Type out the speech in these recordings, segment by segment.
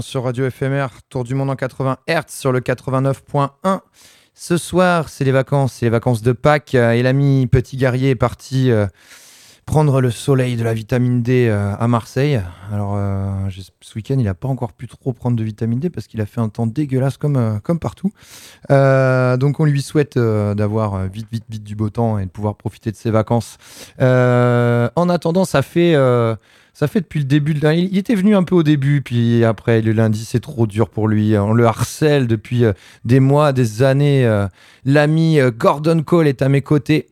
sur Radio FMR, Tour du monde en 80 Hz sur le 89.1. Ce soir, c'est les vacances, c'est les vacances de Pâques euh, et l'ami Petit Guerrier est parti euh, prendre le soleil de la vitamine D euh, à Marseille. Alors, ce week-end, il n'a pas encore pu trop prendre de vitamine D parce qu'il a fait un temps dégueulasse comme, comme partout. donc, on lui souhaite d'avoir vite, vite, vite du beau temps et de pouvoir profiter de ses vacances. en attendant, ça fait ça fait depuis le début. De... Il était venu un peu au début, puis après le lundi, c'est trop dur pour lui. On le harcèle depuis euh, des mois, des années. Euh. L'ami euh, Gordon Cole est à mes côtés.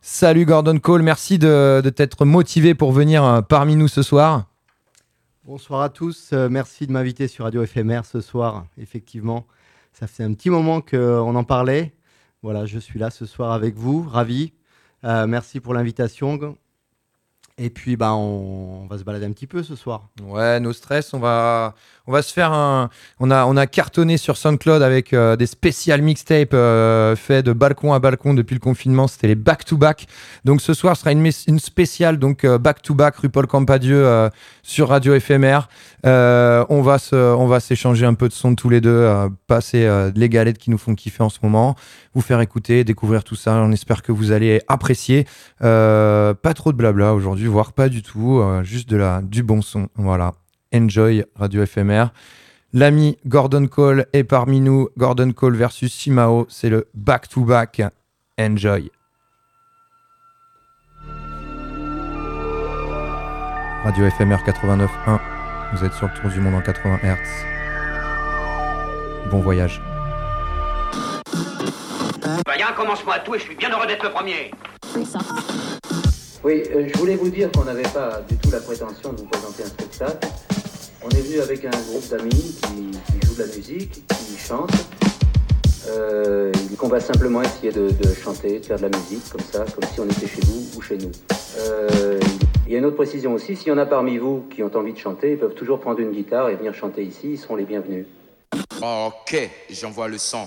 Salut Gordon Cole, merci de, t'être motivé pour venir parmi nous ce soir. Bonsoir à tous, merci de m'inviter sur Radio FMR ce soir. Effectivement, ça fait un petit moment qu'on en parlait. Voilà, je suis là ce soir avec vous, ravi. merci pour l'invitation. Et puis, bah, on, va se balader un petit peu ce soir. Ouais, nos stress, on va, on va se faire un. On a, on a cartonné sur SoundCloud avec euh, des spéciales mixtapes euh, faits de balcon à balcon depuis le confinement. C'était les back-to-back. Donc ce soir sera une, une spéciale, donc euh, back-to-back, RuPaul Campadieu sur Radio éphémère. on va se, on va s'échanger un peu de son tous les deux, passer les galettes qui nous font kiffer en ce moment, vous faire écouter, découvrir tout ça. On espère que vous allez apprécier. pas trop de blabla aujourd'hui, voire pas du tout, juste de la, du bon son. Voilà. Enjoy Radio FMR. L'ami Gordon Cole est parmi nous. Gordon Cole versus Simao, c'est le back-to-back. Enjoy. Radio FMR 89.1. Vous êtes sur le tour du monde en 80 Hz. Bon voyage. Bah, commence-moi tout et je suis bien heureux d'être le premier. Oui, euh, je voulais vous dire qu'on n'avait pas du tout la prétention de vous présenter un spectacle. On est venu avec un groupe d'amis qui, qui joue de la musique, qui chante. Euh, qu'on va simplement essayer de, chanter, de faire de la musique comme ça, comme si on était chez vous ou chez nous. Euh, il y a une autre précision aussi, s'il y en a parmi vous qui ont envie de chanter, ils peuvent toujours prendre une guitare et venir chanter ici, ils seront les bienvenus. Ok, j'envoie le son.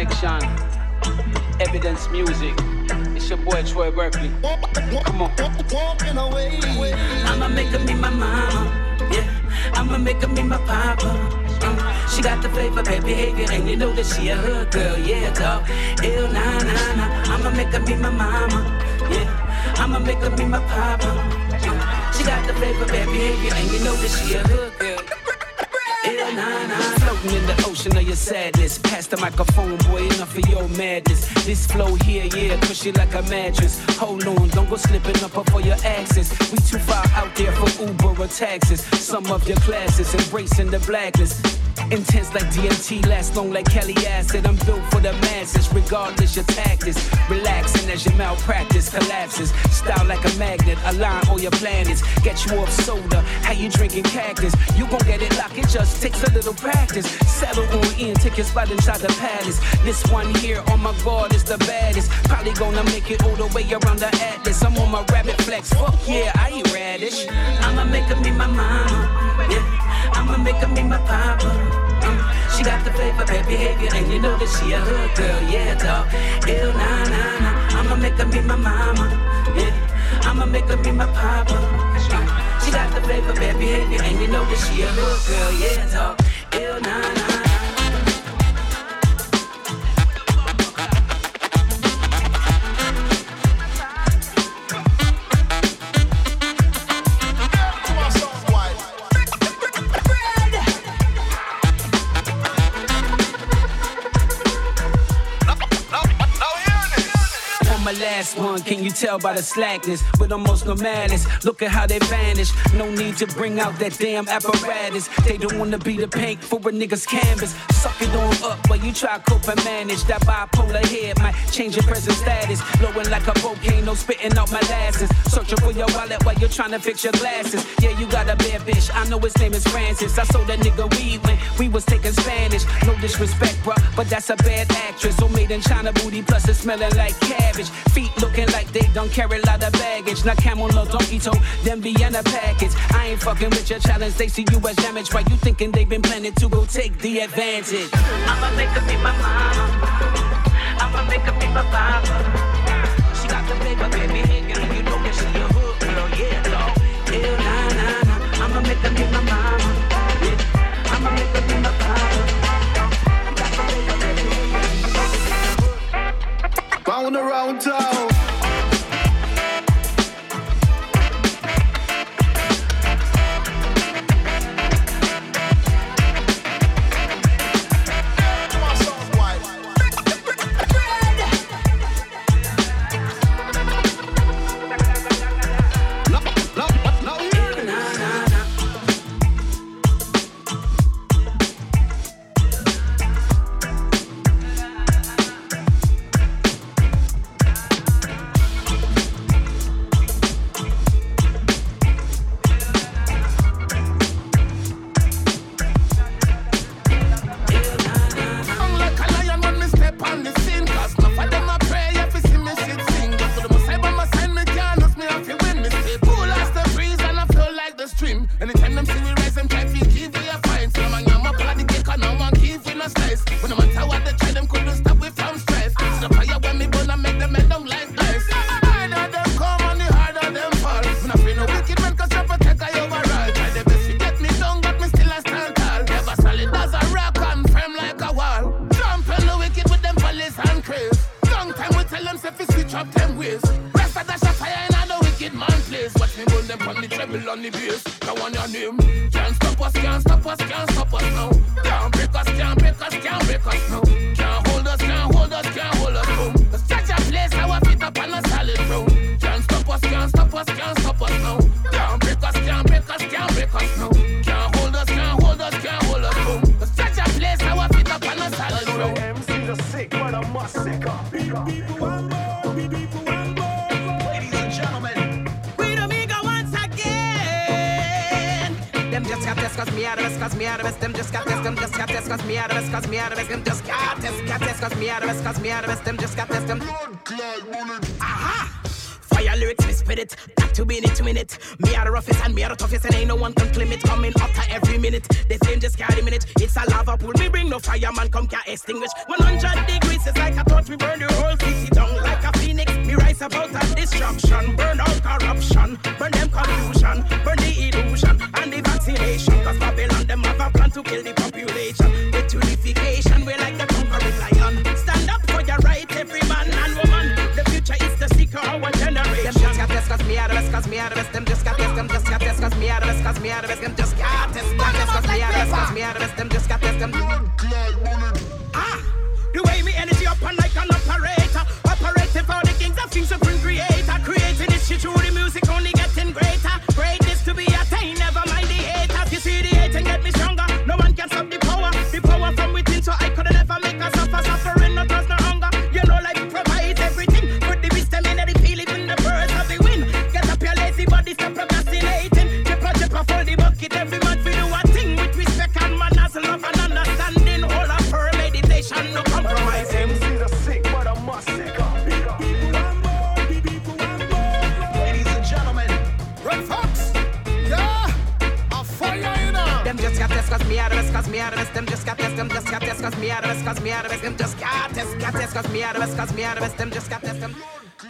Connection. Evidence Music. It's your boy Troy Berkeley. Come on. I'ma make her me my mama. Yeah. I'ma make her me my papa. Uh, she got the flavor, bad behavior, and you know that she a hood girl, yeah, dog. Ill na na na. I'ma make her be my mama. Yeah. I'ma make her be my papa. Uh, she got the flavor, bad behavior, and you know that she a hood Ocean of your sadness. Pass the microphone, boy, enough of your madness. This flow here, yeah, cushy like a mattress. Hold on, don't go slipping up for your access. We too far out there for Uber or taxes. Some of your classes embracing the blackness. Intense like DMT, last long like Kelly acid. I'm built for the masses, regardless your tactics. Relaxing as your malpractice collapses. Style like a magnet, align all your planets. Get you off soda, how you drinking cactus? You gon' get it locked, it just takes a little practice. Settle on in, take your spot inside the palace. This one here, oh my god, is the baddest. Probably gonna make it all the way around the atlas. I'm on my rabbit flex, fuck yeah, I eat radish. I'ma make her me my mama. Yeah. I'ma make her me my papa. Uh, she got the flavor, bad behavior, and you know that she a hood girl, yeah, dog. Ill na na na. I'ma make her me my mama. Yeah. I'ma make her be my papa. Uh, she got the flavor, bad behavior, and you know that she a hood girl, yeah, dog. Ill na last one. Can you tell by the slackness? With almost no malice. Look at how they vanish. No need to bring out that damn apparatus. They don't wanna be the paint for a nigga's canvas. Suck it on up while you try cope and manage. That bipolar head might change your present status. Blowing like a volcano, spitting out my lasses. Searching for your wallet while you're trying to fix your glasses. Yeah, you got a bad bitch. I know his name is Francis. I sold that nigga weed when we was taking Spanish. No disrespect, bruh, but that's a bad actress. So made in China booty, plus it's smelling like cabbage. Feet looking like they don't carry a lot of baggage. Not camel, no donkey toe, them be in a package. I ain't fucking with your challenge, they see you as damage. Why you thinking they been planning to go take the advantage? I'ma make her be my mama. I'ma make her be my papa. She got the paper, baby, Round around town.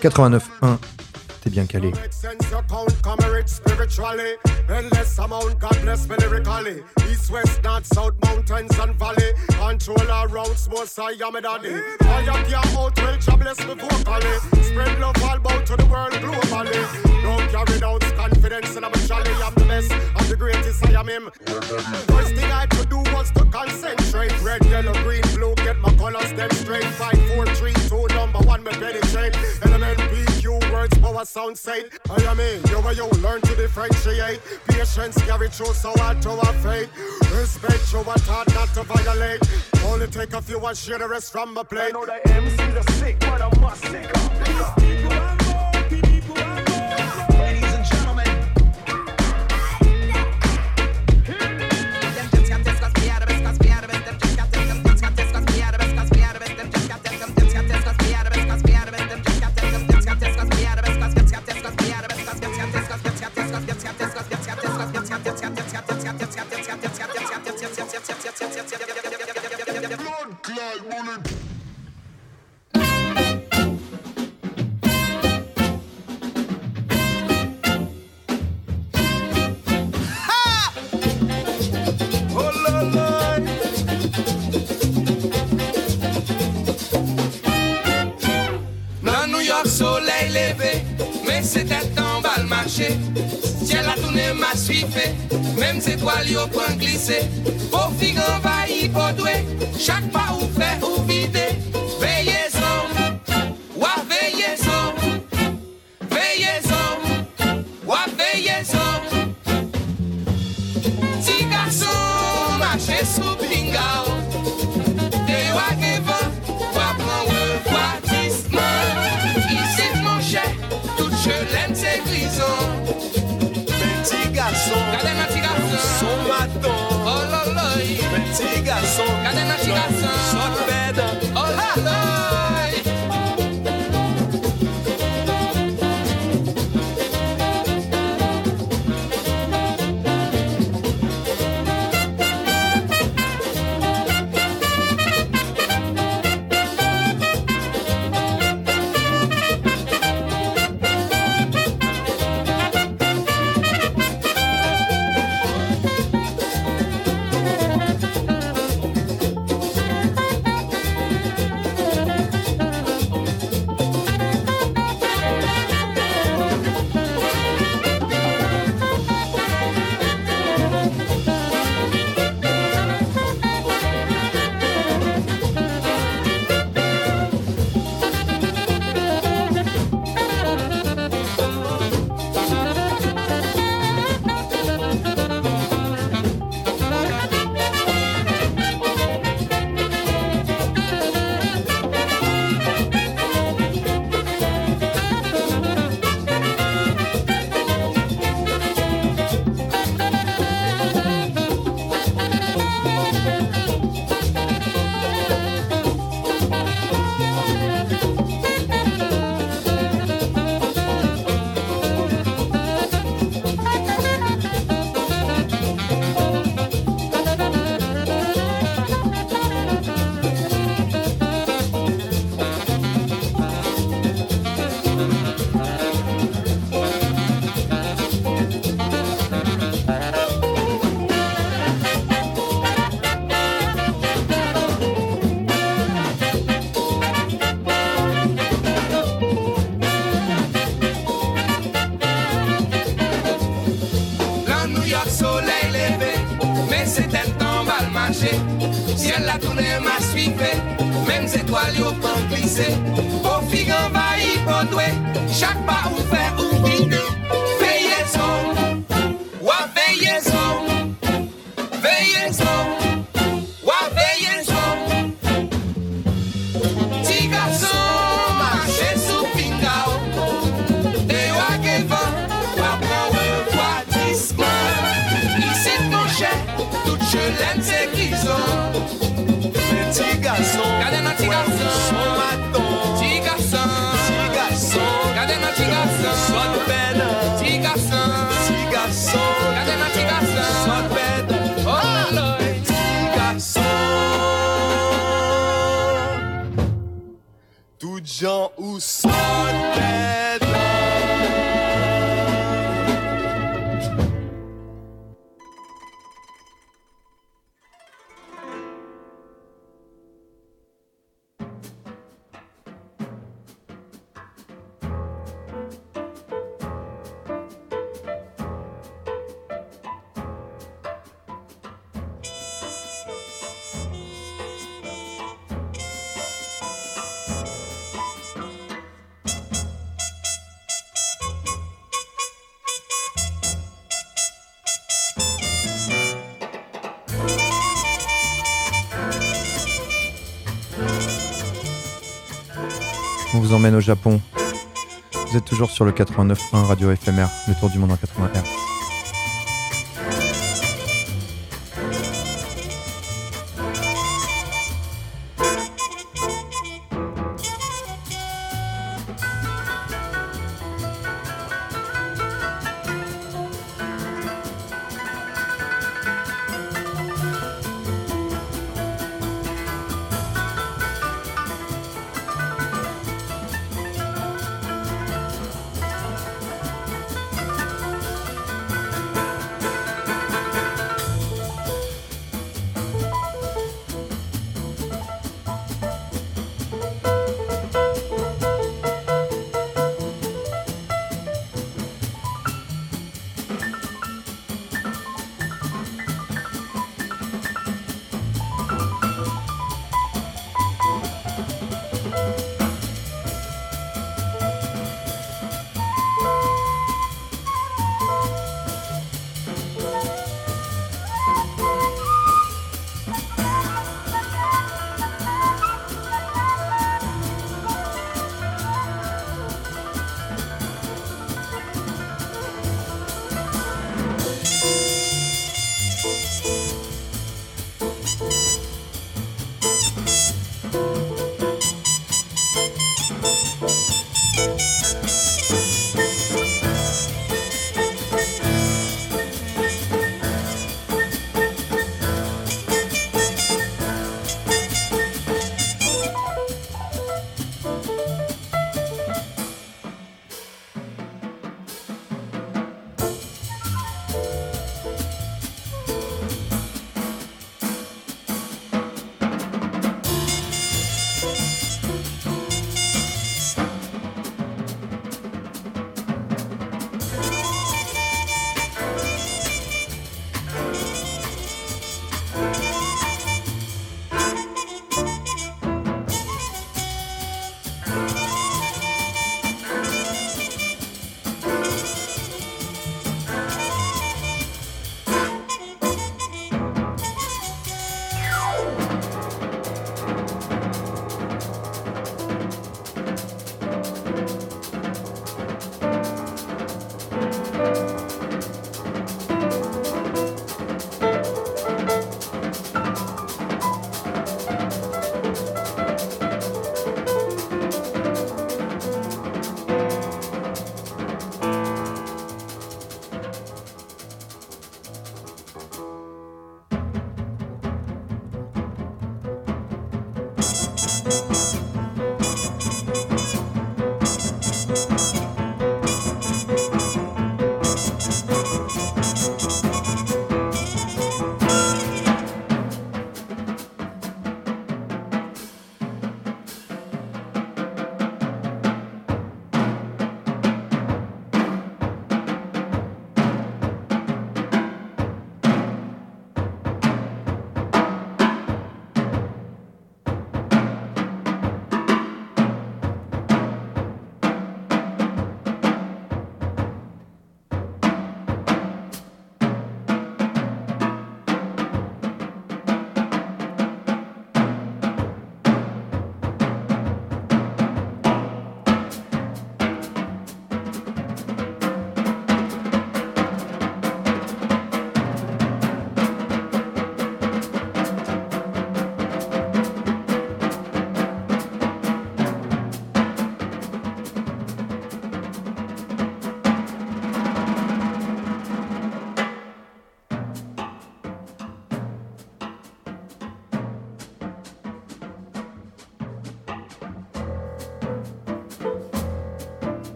89.1, t'es bien calé. spiritually. Endless amount, God bless me lyrically. East, west, north, south, mountains and valley. Control our rounds, most I am a daddy. I am your mouth, will God bless me vocally. Spread love all about to the world globally. Don't carry doubts, confidence and I'm a jolly. I'm the best, I'm the greatest, I am him. First thing I could do was to concentrate. Red, yellow, green, blue, get my colors them straight. Five, four, three, two, number one, me penetrate. Element B words, our sound said. I am me, you are you, learn to differentiate. Patience carry through, so hard to our faith. Respect you, what taught not to violate. Only take a few and share the rest from my plate. I know the MC's are sick, but I'm stick up. Fèm se toal yo pran glise Po fin anvayi podwe Chak pa ou Au Japon. Vous êtes toujours sur le 89.1 Radio FMR, le tour du monde en 80 r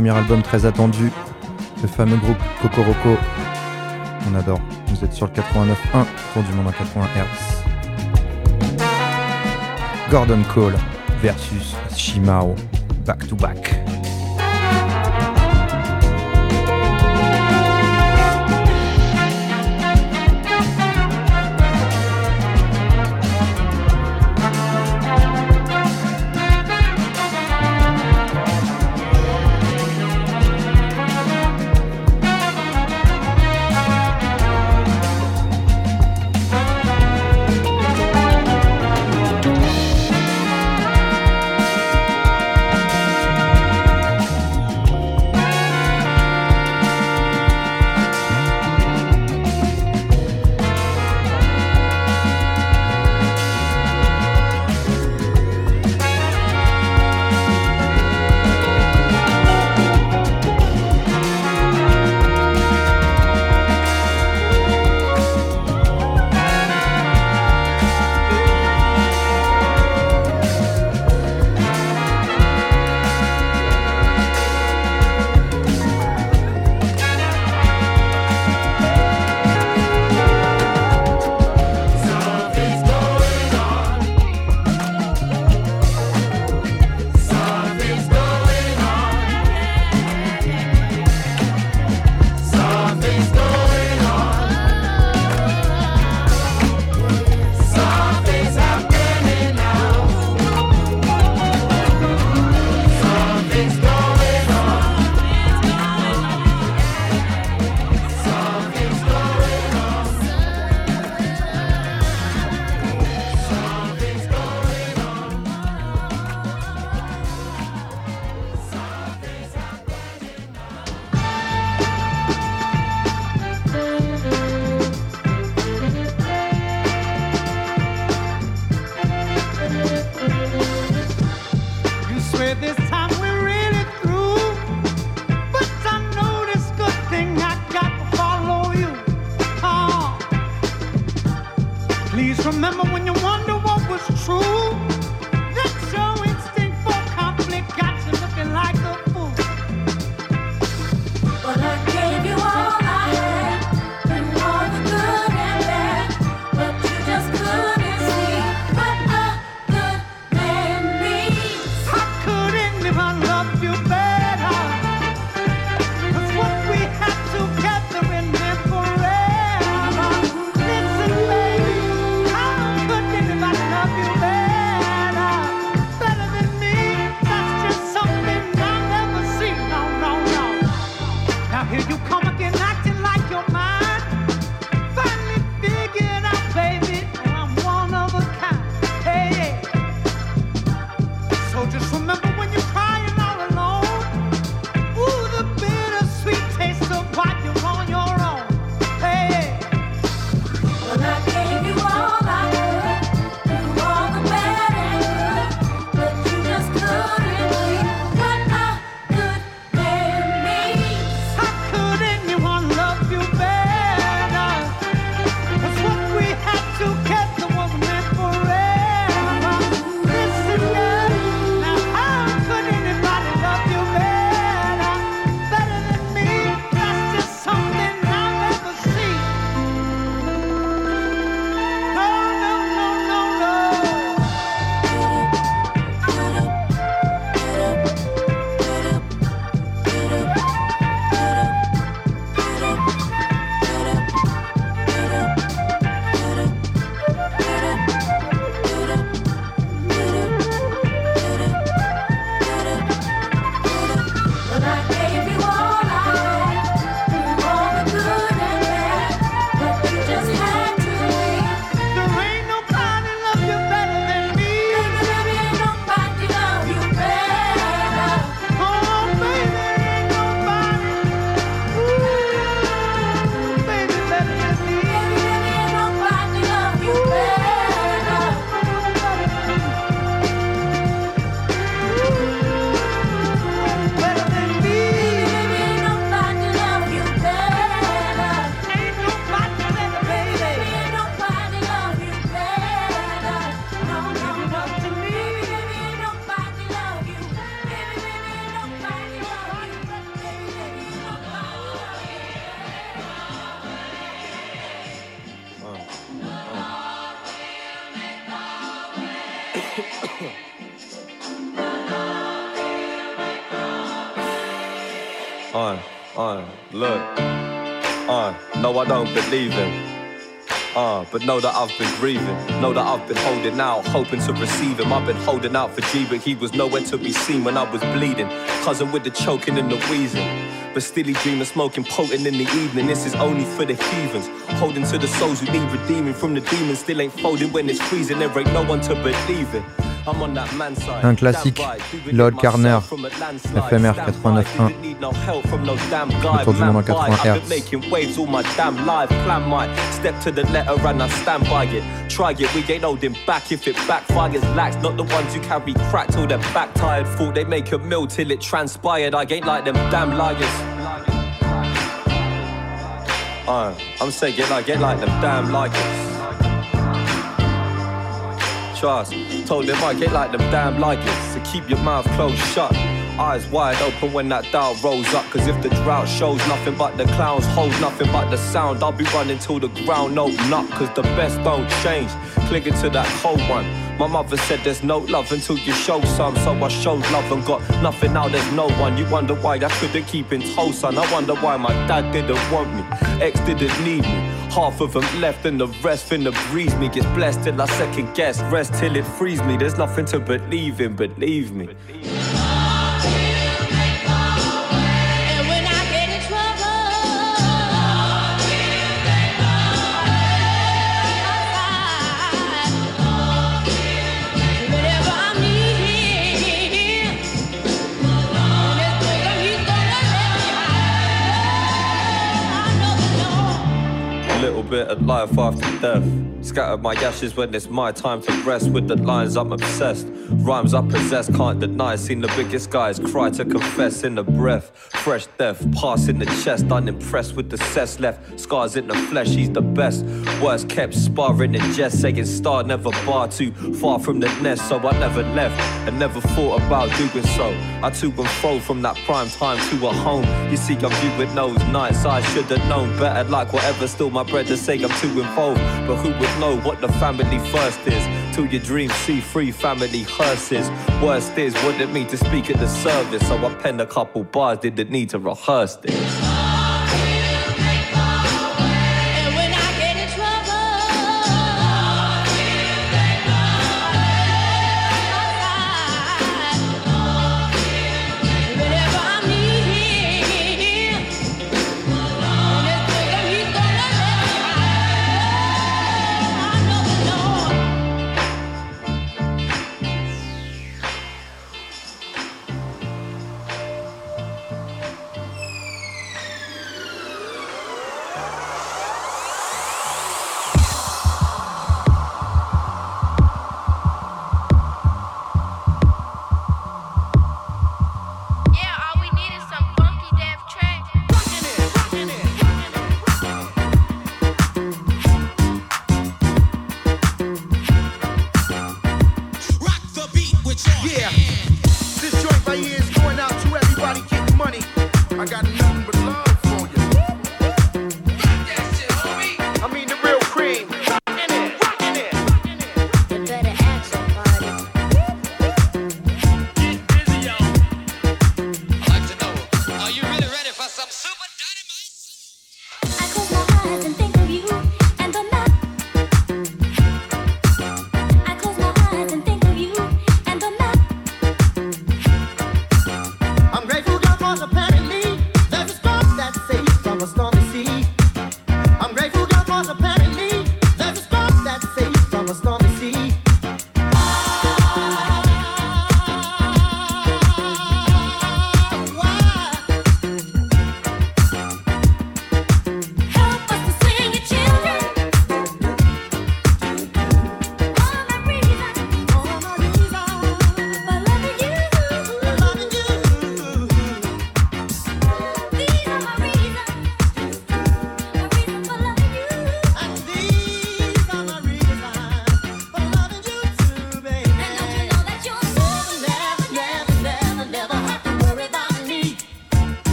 premier album très attendu, le fameux groupe Cocoroco. On adore. Vous êtes sur le 89.1, tour du monde en 80 Hz. Gordon Cole versus Shimao, back to back. Don't believe him. Uh, but know that I've been grieving. Know that I've been holding out, hoping to receive him. I've been holding out for G, but he was nowhere to be seen when I was bleeding. Cousin with the choking and the wheezing. But still he dreaming, smoking potent in the evening. This is only for the heathens. Holding to the souls who need redeeming from the demons. Still ain't folding when it's freezing. There ain't no one to believe in. I'm on that man side. Un classique, Loyle Carner, FMR 89.1. Autour du monde en 80 Hz. making waves all my damn life. Plan my step to the letter and I stand by it. Try it, we ain't holding back if it backfires. Lax, not the ones who carry crack till they're back tired. Thought they make a mill till it transpired. I ain't like them damn liars. Uh, I'm saying get like get like them damn liars. Told them I get like them damn liars. So keep your mouth closed shut. Eyes wide open when that doubt rolls up. Cause if the drought shows nothing but the clowns, hold nothing but the sound, I'll be running till the ground open up. Cause the best don't change. Clinging to that cold one. My mother said there's no love until you show some. So I showed love and got nothing. Now there's no one. You wonder why I couldn't keep in tow, son. I wonder why my dad didn't want me. Ex didn't need me. Half of them left and the rest finna breeze me. Gets blessed till I second guess. Rest till it frees me. There's nothing to believe in, believe me. And bit of life after death. Scatter my ashes when it's my time to rest. With the lines, I'm obsessed. Rhymes I possess, can't deny. Seen the biggest guys cry to confess in the breath. Fresh death, pass in the chest. Unimpressed with the cess left. Scars in the flesh, he's the best. Worst kept sparring in jest. Saying star never bar too far from the nest. So I never left and never thought about doing so. I to and fro from that prime time to a home. You see, I'm viewing those nights. I should have known better. Like whatever, still my bread to say I'm too involved. But who would know what the family first is? Till your dreams see free family hearses. Worst is, it mean to speak at the service. So I penned a couple bars, didn't need to rehearse this.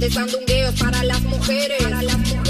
Este sandungueo es para las mujeres, para las mujeres,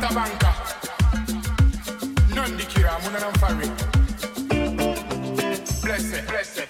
tabanka non dikira muna na fari blessed blessed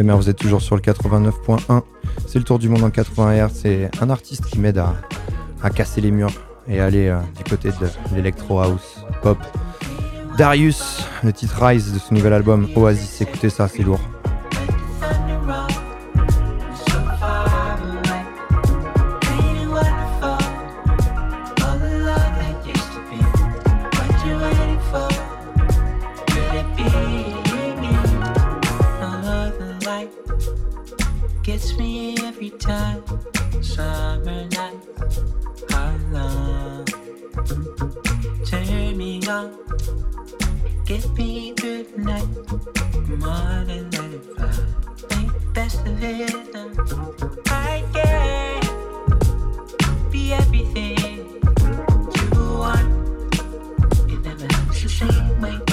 Vous êtes toujours sur le 89.1. C'est le tour du monde en 80 Hz. C'est un artiste qui m'aide à, casser les murs et aller euh, du côté de l'électro house pop. Darius, le titre Rise de ce nouvel album Oasis, écoutez ça, c'est lourd. wait.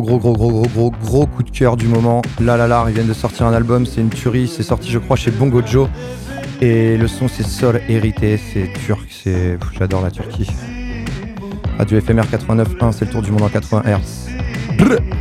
gros, gros, gros, gros, gros, gros, gros coup de cœur du moment. Là, là, là, ils viennent de sortir un album, c'est une tuerie. C'est sorti, je crois, chez Bongo Joe. Et le son, c'est Sol hérité, c'est turc, c'est. J'adore la Turquie. Radio FMR 89.1, c'est le tour du monde en 80 Hz.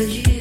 the.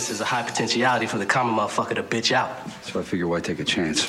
this is a high potentiality for the common motherfucker to bitch out. So I figure why take a chance.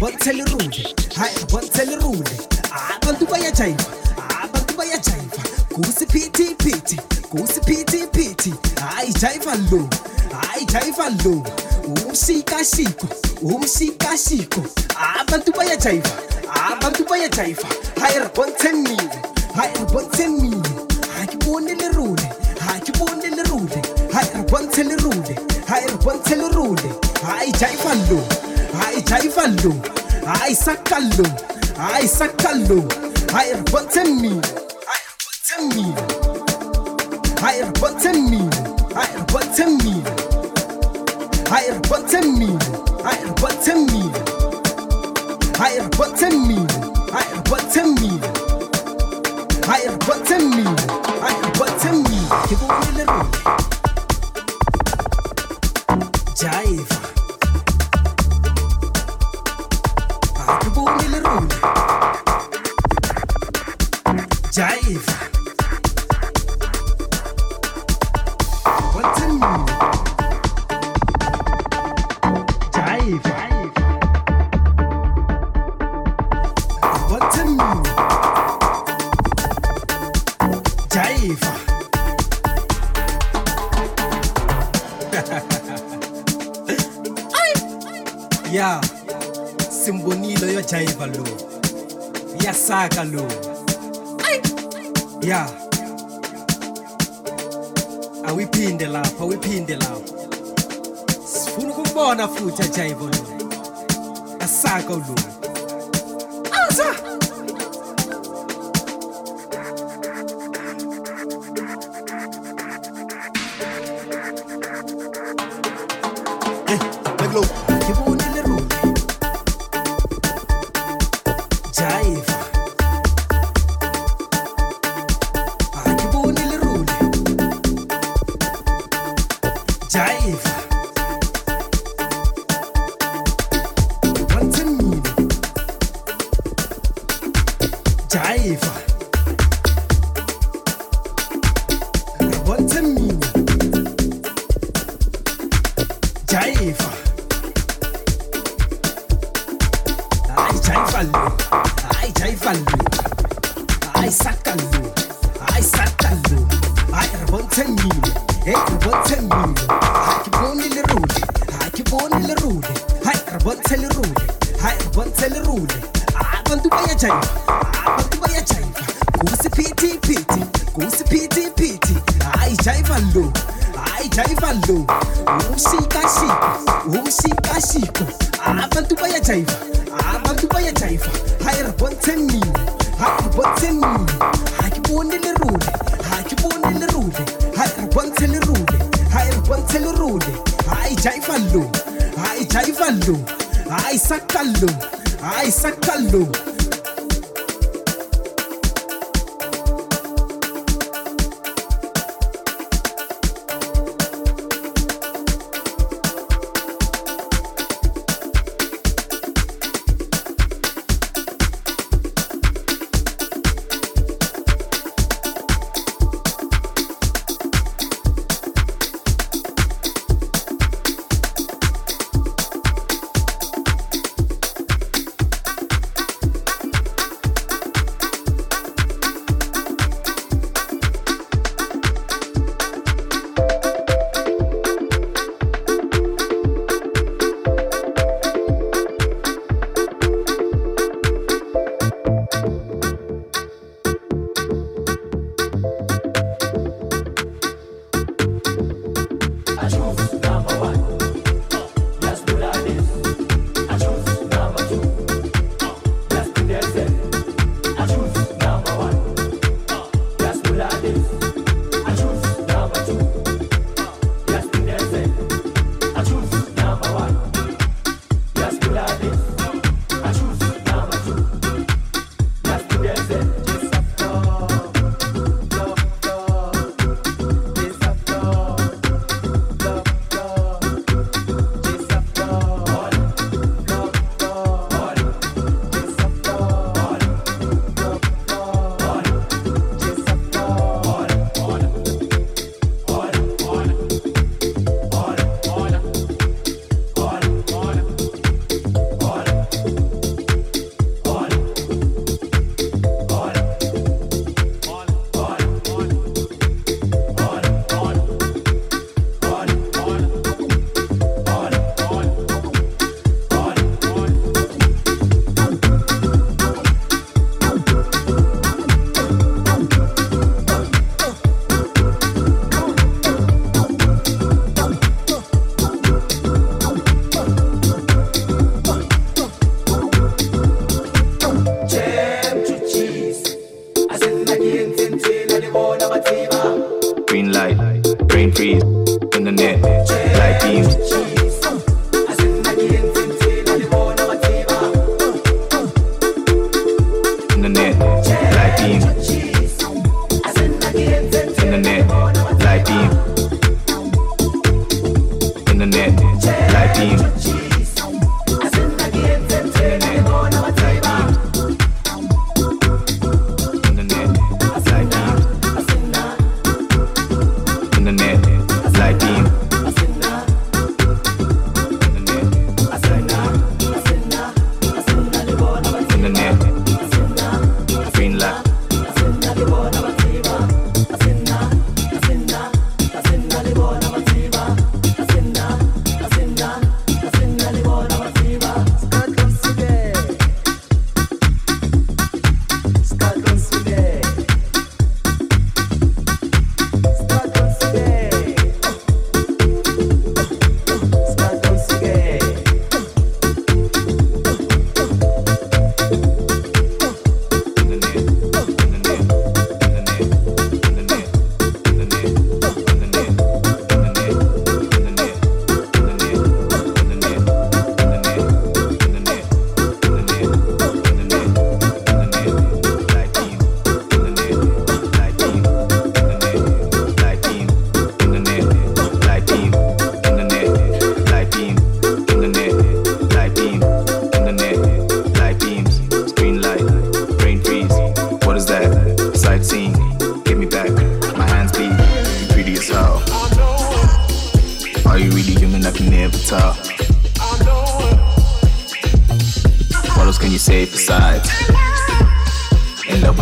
bontshe lerole hai bontshe lerole abantu ba ya jaiva bayajaiva. Kusiphiti phithi. Kusiphiti phithi. Hayi jaiva lo. Hayi jaiva lo. Umshikashiko. Umshikashiko. Abantu bayajaiva. Abantu bayajaiva. Hayi re bontshe mmino. Hayi re bontshe mmino. Ha ke bone le role. Ha ke bone le role. Hai re le role. Hai re le role. Hayi jaiva lo. Hayi jaiva lo. Hayi saka lo. Hayi saka lo. Hayi re bontshe mmino. Hayi re bontshe mmino. Hayi re bontshe mmino. Hayi re bontshe mmino. Hayi re bontshe mmino. Hayi re bontshe mmino. Hayi re bontshe mmino. Hayi yo jaiva lo ya saka lo ya awiphinde lapha awiphinde lapha sifuna ukubona futhi ajaiva lo asaka lo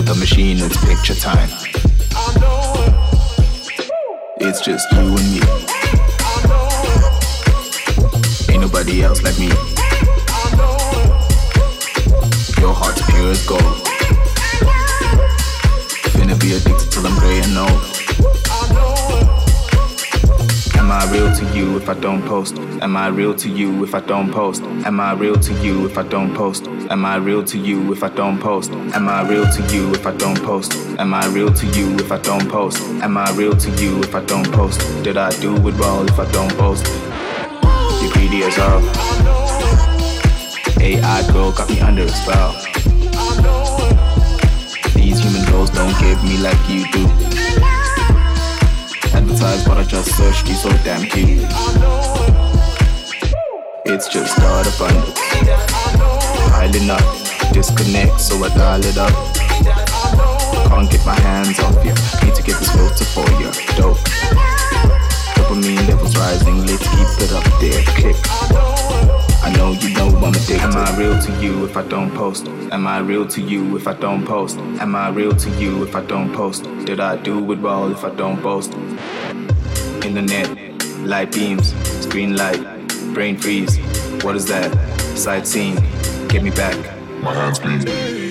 with the machine, it's picture time. It's just you and me. Ain't nobody else like me. Your heart's pure as gold. Finna be addicted till I'm gray and old. I real to you if I don't post? Am I real to you if I don't post? Am I real to you if I don't post? Am I real to you if I don't post? Am I real to you if I don't post? Am I real to you if I don't post? Am I real to you if I don't post? Did I do it wrong if I don't post? You greedy as hell. AI girl got me under a spell. These human girls don't give me like you do. Advertise what I just searched, you so damn cute. It's just start a bundle. Piling up, disconnect, so I dial it up. Can't get my hands off you. Need to get this filter for you. Dope. Dopamine levels rising, let's keep it up there. Click. I know you know I'm addicted. Am I real to you if I don't post? Am I real to you if I don't post? Am I real to you if I don't post? Did I do it well if I don't post? Internet, light beams, screen light, brain freeze. What is that? Sightseeing, get me back. My hands beat.